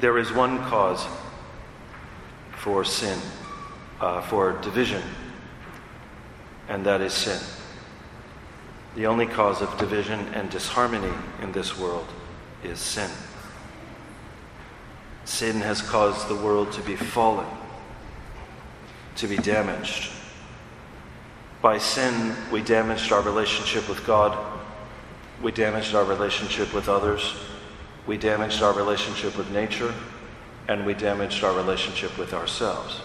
There is one cause for sin, uh, for division, and that is sin. The only cause of division and disharmony in this world is sin. Sin has caused the world to be fallen, to be damaged. By sin, we damaged our relationship with God, we damaged our relationship with others, we damaged our relationship with nature, and we damaged our relationship with ourselves.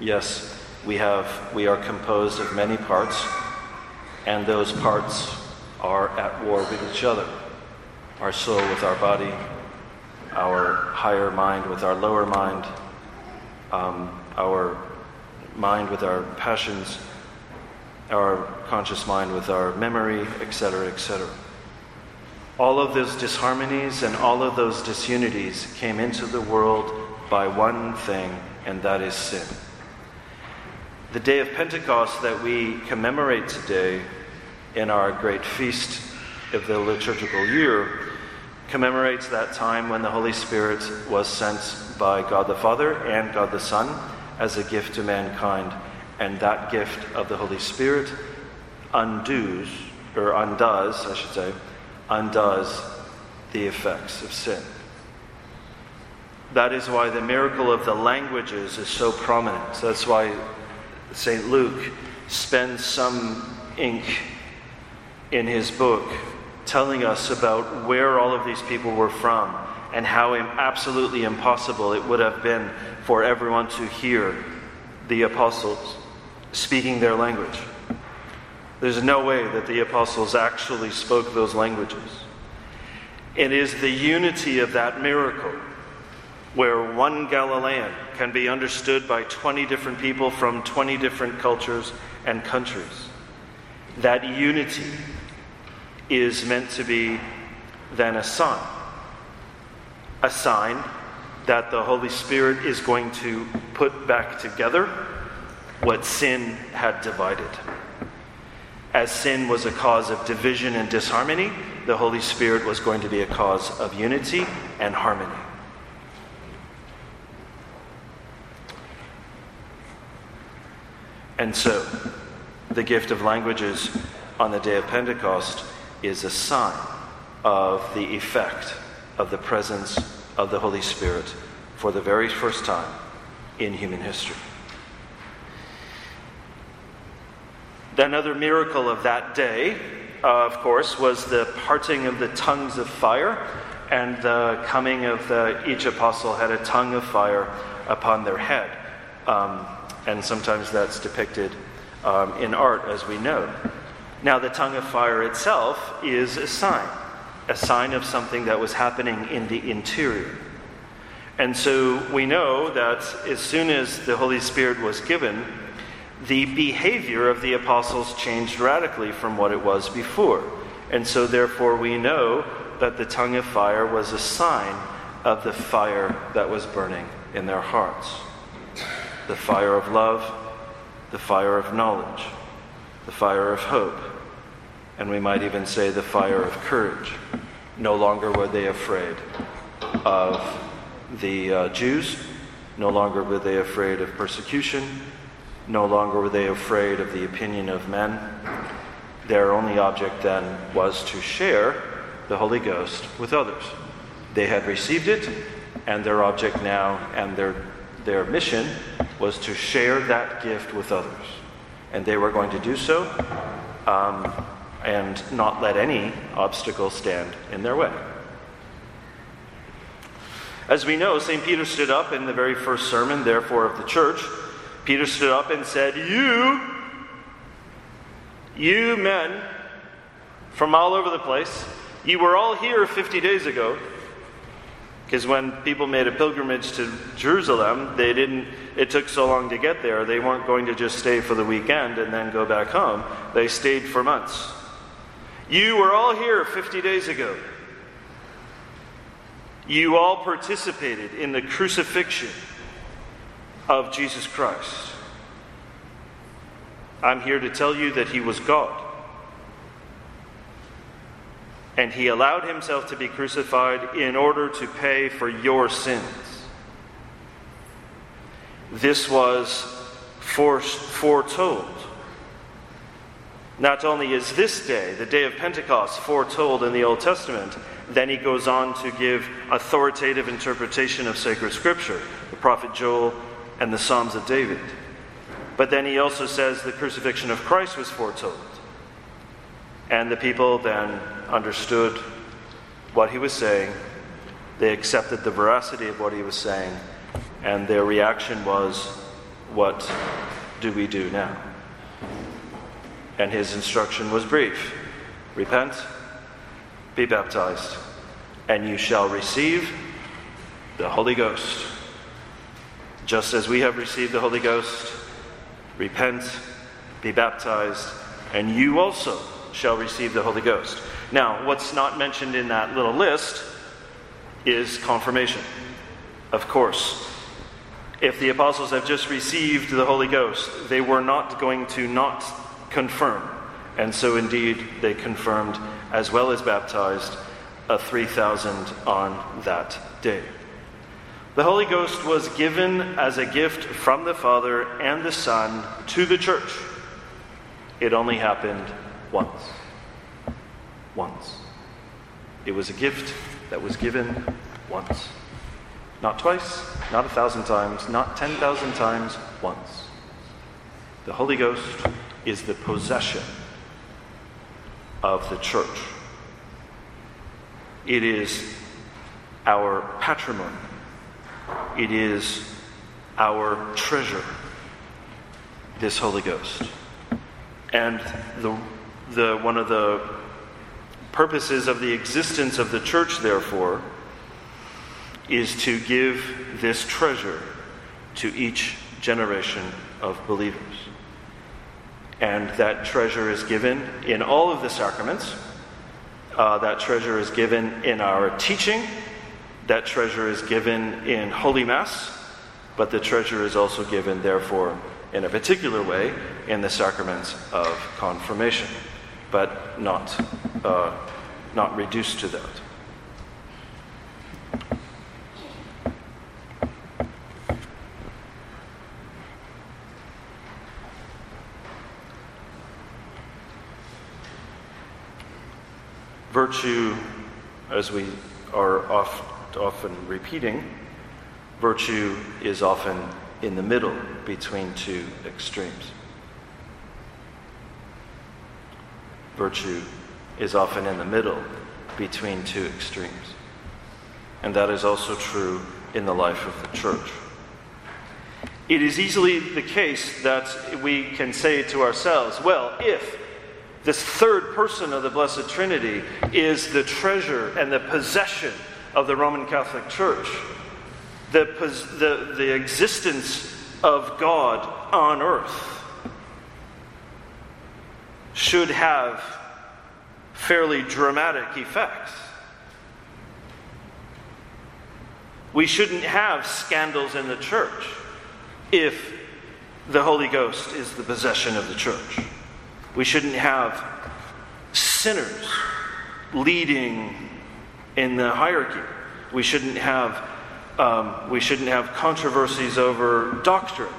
Yes, we have we are composed of many parts, and those parts are at war with each other. Our soul with our body, our higher mind with our lower mind, um, our mind with our passions, our conscious mind with our memory, etc., etc. All of those disharmonies and all of those disunities came into the world by one thing, and that is sin. The day of Pentecost that we commemorate today in our great feast of the liturgical year commemorates that time when the Holy Spirit was sent by God the Father and God the Son as a gift to mankind. And that gift of the Holy Spirit undoes, or undoes, I should say, undoes the effects of sin. That is why the miracle of the languages is so prominent. That's why St. Luke spends some ink in his book telling us about where all of these people were from and how absolutely impossible it would have been for everyone to hear the apostles speaking their language. There's no way that the apostles actually spoke those languages. It is the unity of that miracle where one Galilean can be understood by 20 different people from 20 different cultures and countries. That unity is meant to be then a sign. A sign that the Holy Spirit is going to put back together what sin had divided. As sin was a cause of division and disharmony, the Holy Spirit was going to be a cause of unity and harmony. And so, the gift of languages on the day of Pentecost is a sign of the effect of the presence of the Holy Spirit for the very first time in human history. Another miracle of that day, uh, of course, was the parting of the tongues of fire and the coming of the, each apostle had a tongue of fire upon their head. Um, and sometimes that's depicted um, in art, as we know. Now, the tongue of fire itself is a sign, a sign of something that was happening in the interior. And so we know that as soon as the Holy Spirit was given, the behavior of the apostles changed radically from what it was before. And so, therefore, we know that the tongue of fire was a sign of the fire that was burning in their hearts the fire of love, the fire of knowledge, the fire of hope, and we might even say the fire of courage. No longer were they afraid of the uh, Jews, no longer were they afraid of persecution, no longer were they afraid of the opinion of men. Their only object then was to share the Holy Ghost with others. They had received it, and their object now and their, their mission was to share that gift with others. And they were going to do so um, and not let any obstacle stand in their way. As we know, St. Peter stood up in the very first sermon, therefore, of the church Peter stood up and said, You, you men from all over the place, you were all here 50 days ago. Because when people made a pilgrimage to Jerusalem, they didn't, it took so long to get there, they weren't going to just stay for the weekend and then go back home. They stayed for months. You were all here 50 days ago. You all participated in the crucifixion of Jesus Christ. I'm here to tell you that he was God. and he allowed himself to be crucified in order to pay for your sins. This was foretold. Not only is this day, the day of Pentecost, foretold in the Old Testament, then he goes on to give authoritative interpretation of sacred scripture, the prophet Joel and the Psalms of David. But then he also says the crucifixion of Christ was foretold. And the people then understood what he was saying, they accepted the veracity of what he was saying, and their reaction was, What do we do now? And his instruction was brief Repent, be baptized, and you shall receive the Holy Ghost. Just as we have received the Holy Ghost, repent, be baptized, and you also shall receive the Holy Ghost. Now, what's not mentioned in that little list is confirmation. Of course, if the apostles have just received the Holy Ghost, they were not going to not confirm. And so, indeed, they confirmed as well as baptized a 3,000 on that day. The Holy Ghost was given as a gift from the Father and the Son to the church. It only happened once. Once. It was a gift that was given once. Not twice, not a thousand times, not 10,000 times, once. The Holy Ghost is the possession of the church. It is our patrimony it is our treasure, this Holy Ghost. And the, the, one of the purposes of the existence of the church, therefore, is to give this treasure to each generation of believers. And that treasure is given in all of the sacraments. Uh, that treasure is given in our teaching that treasure is given in Holy Mass, but the treasure is also given, therefore, in a particular way in the sacraments of confirmation, but not, uh, not reduced to that. Virtue, as we are off often repeating, virtue is often in the middle between two extremes. Virtue is often in the middle between two extremes. And that is also true in the life of the church. It is easily the case that we can say to ourselves, well, if this third person of the Blessed Trinity is the treasure and the possession of the Roman Catholic Church. The, the, the existence of God on earth should have fairly dramatic effects. We shouldn't have scandals in the church if the Holy Ghost is the possession of the church. We shouldn't have sinners leading in the hierarchy. We shouldn't have um, we shouldn't have controversies over doctrine.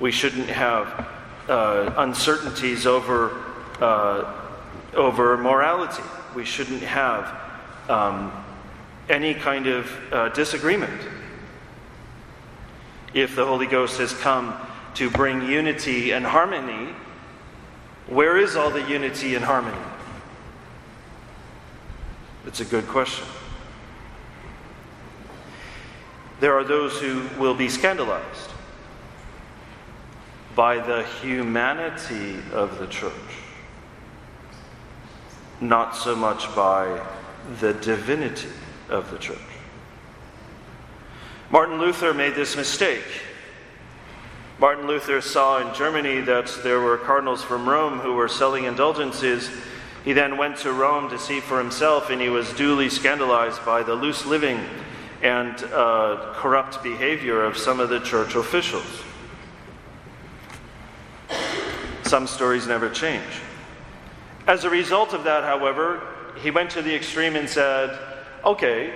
We shouldn't have uh, uncertainties over uh, over morality. We shouldn't have um, any kind of uh, disagreement. If the Holy Ghost has come to bring unity and harmony, where is all the unity and harmony? It's a good question. There are those who will be scandalized by the humanity of the church, not so much by the divinity of the church. Martin Luther made this mistake. Martin Luther saw in Germany that there were cardinals from Rome who were selling indulgences he then went to Rome to see for himself, and he was duly scandalized by the loose living and uh, corrupt behavior of some of the church officials. Some stories never change. As a result of that, however, he went to the extreme and said, okay,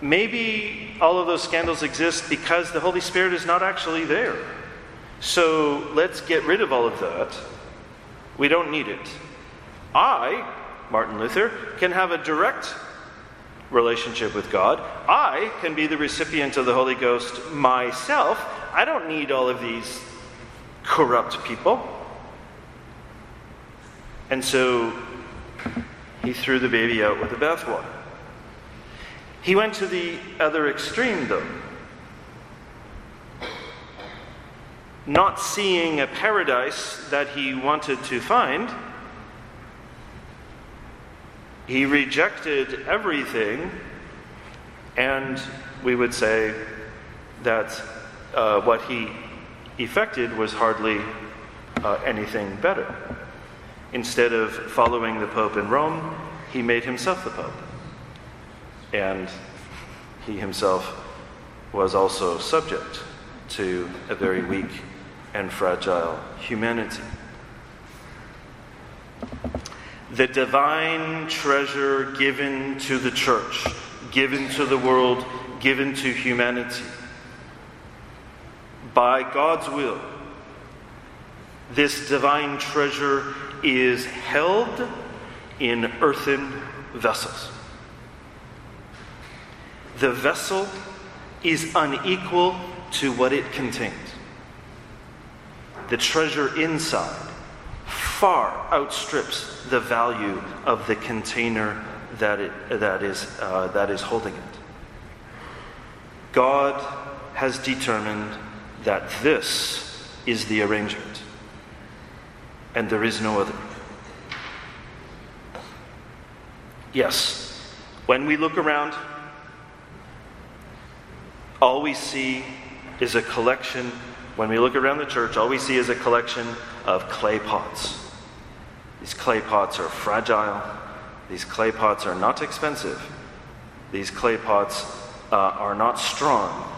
maybe all of those scandals exist because the Holy Spirit is not actually there. So let's get rid of all of that. We don't need it. I, Martin Luther, can have a direct relationship with God. I can be the recipient of the Holy Ghost myself. I don't need all of these corrupt people. And so he threw the baby out with the bathwater. He went to the other extreme, though. Not seeing a paradise that he wanted to find, he rejected everything, and we would say that uh, what he effected was hardly uh, anything better. Instead of following the Pope in Rome, he made himself the Pope. And he himself was also subject to a very weak and fragile humanity. The divine treasure given to the church, given to the world, given to humanity. By God's will, this divine treasure is held in earthen vessels. The vessel is unequal to what it contains. The treasure inside far outstrips the value of the container that, it, that, is, uh, that is holding it. God has determined that this is the arrangement and there is no other. Yes, when we look around, all we see is a collection. When we look around the church, all we see is a collection of clay pots. These clay pots are fragile. These clay pots are not expensive. These clay pots uh, are not strong.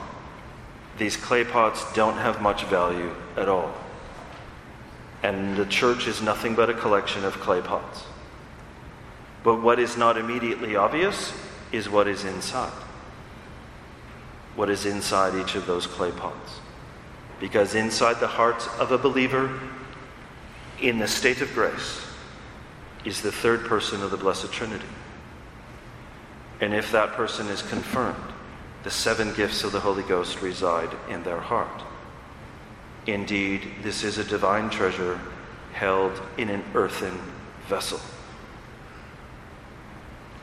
These clay pots don't have much value at all. And the church is nothing but a collection of clay pots. But what is not immediately obvious is what is inside. What is inside each of those clay pots. Because inside the heart of a believer, in the state of grace, is the third person of the Blessed Trinity. And if that person is confirmed, the seven gifts of the Holy Ghost reside in their heart. Indeed, this is a divine treasure held in an earthen vessel.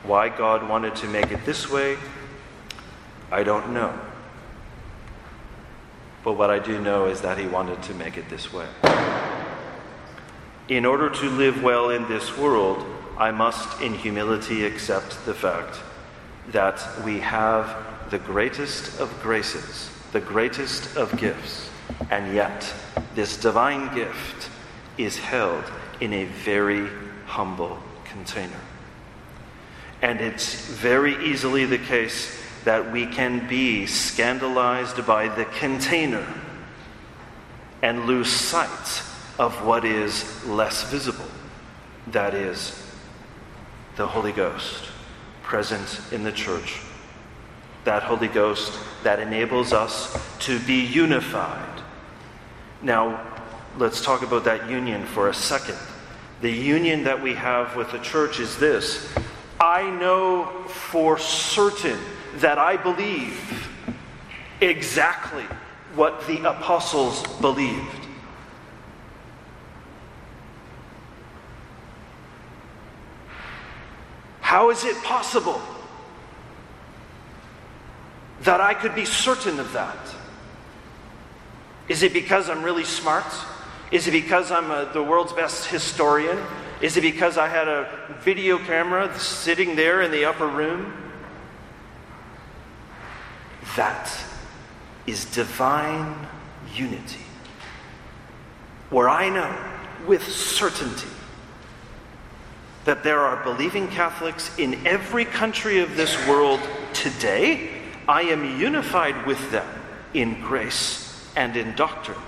Why God wanted to make it this way, I don't know. But what I do know is that He wanted to make it this way. In order to live well in this world, I must, in humility, accept the fact that we have the greatest of graces, the greatest of gifts and yet, this divine gift is held in a very humble container. And it's very easily the case that we can be scandalized by the container and lose sight of what is less visible that is, the Holy Ghost present in the church. That Holy Ghost that enables us to be unified now, let's talk about that union for a second. The union that we have with the church is this I know for certain that I believe exactly what the apostles believed. How is it possible that I could be certain of that? Is it because I'm really smart? Is it because I'm a, the world's best historian? Is it because I had a video camera sitting there in the upper room? That is divine unity. Where I know with certainty that there are believing Catholics in every country of this world today, I am unified with them in grace and in doctrine.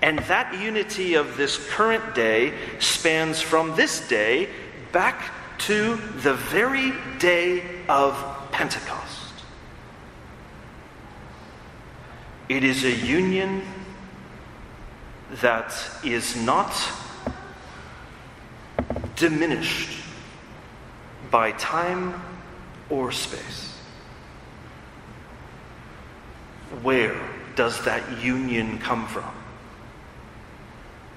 And that unity of this current day spans from this day back to the very day of Pentecost. It is a union that is not diminished by time or space. Where does that union come from?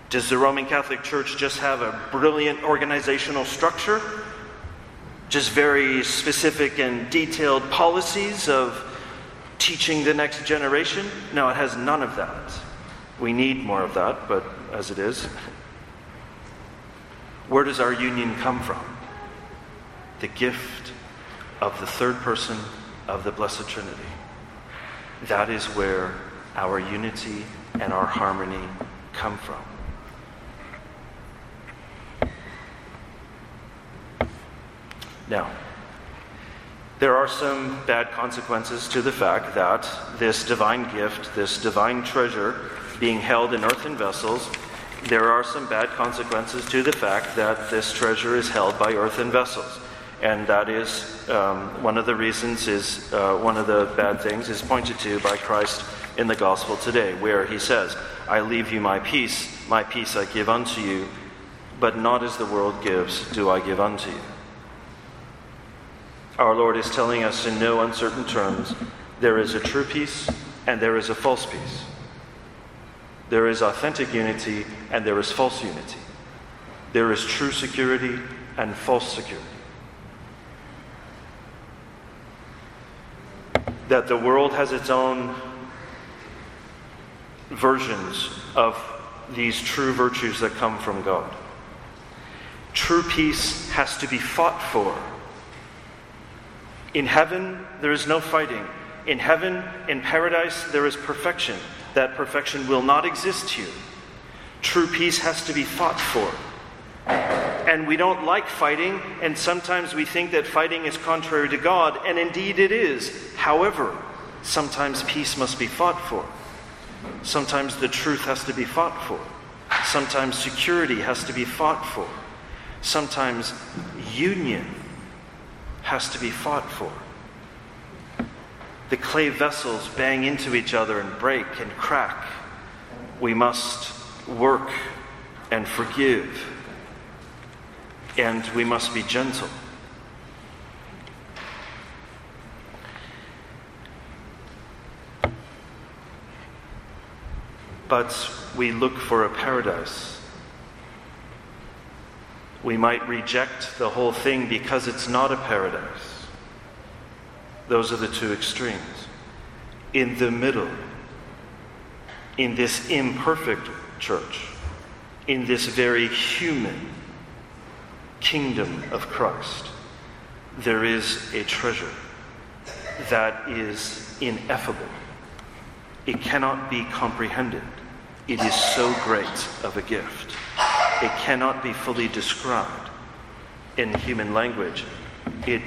Does the Roman Catholic Church just have a brilliant organizational structure? Just very specific and detailed policies of teaching the next generation? No, it has none of that. We need more of that, but as it is, where does our union come from? The gift of the third person of the Blessed Trinity. That is where our unity and our harmony come from. Now, there are some bad consequences to the fact that this divine gift, this divine treasure, being held in earthen vessels, there are some bad consequences to the fact that this treasure is held by earthen vessels. And that is um, one of the reasons, is uh, one of the bad things is pointed to by Christ in the gospel today, where he says, I leave you my peace, my peace I give unto you, but not as the world gives, do I give unto you. Our Lord is telling us in no uncertain terms there is a true peace and there is a false peace. There is authentic unity and there is false unity. There is true security and false security. That the world has its own versions of these true virtues that come from God. True peace has to be fought for in heaven, there is no fighting. In heaven, in paradise, there is perfection. That perfection will not exist here. True peace has to be fought for. And we don't like fighting, and sometimes we think that fighting is contrary to God, and indeed it is. However, sometimes peace must be fought for. Sometimes the truth has to be fought for. Sometimes security has to be fought for. Sometimes union has to be fought for. The clay vessels bang into each other and break and crack. We must work and forgive, and we must be gentle. But we look for a paradise we might reject the whole thing because it's not a paradise. Those are the two extremes. In the middle, in this imperfect church, in this very human kingdom of Christ, there is a treasure that is ineffable. It cannot be comprehended. It is so great of a gift. It cannot be fully described in human language. It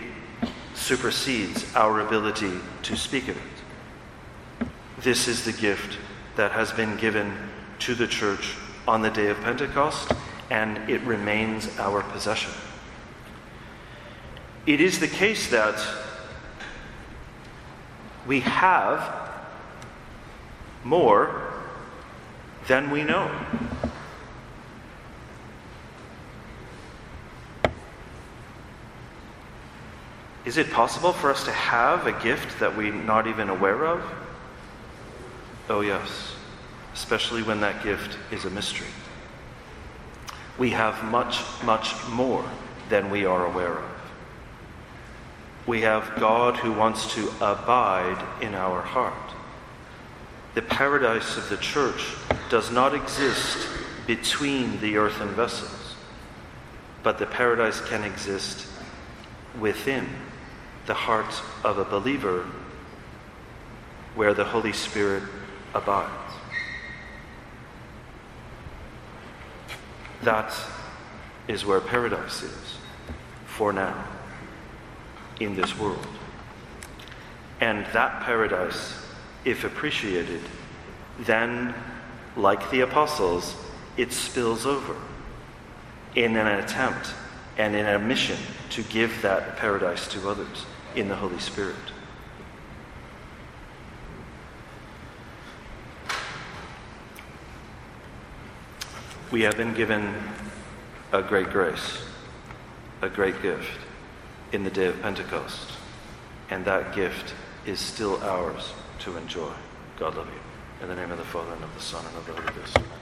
supersedes our ability to speak of it. This is the gift that has been given to the church on the day of Pentecost, and it remains our possession. It is the case that we have more than we know. Is it possible for us to have a gift that we're not even aware of? Oh, yes, especially when that gift is a mystery. We have much, much more than we are aware of. We have God who wants to abide in our heart. The paradise of the church does not exist between the earthen vessels, but the paradise can exist within the heart of a believer where the Holy Spirit abides. That is where paradise is for now in this world. And that paradise, if appreciated, then, like the apostles, it spills over in an attempt and in a mission to give that paradise to others in the Holy Spirit. We have been given a great grace, a great gift in the day of Pentecost, and that gift is still ours to enjoy. God love you. In the name of the Father, and of the Son, and of the Holy Ghost.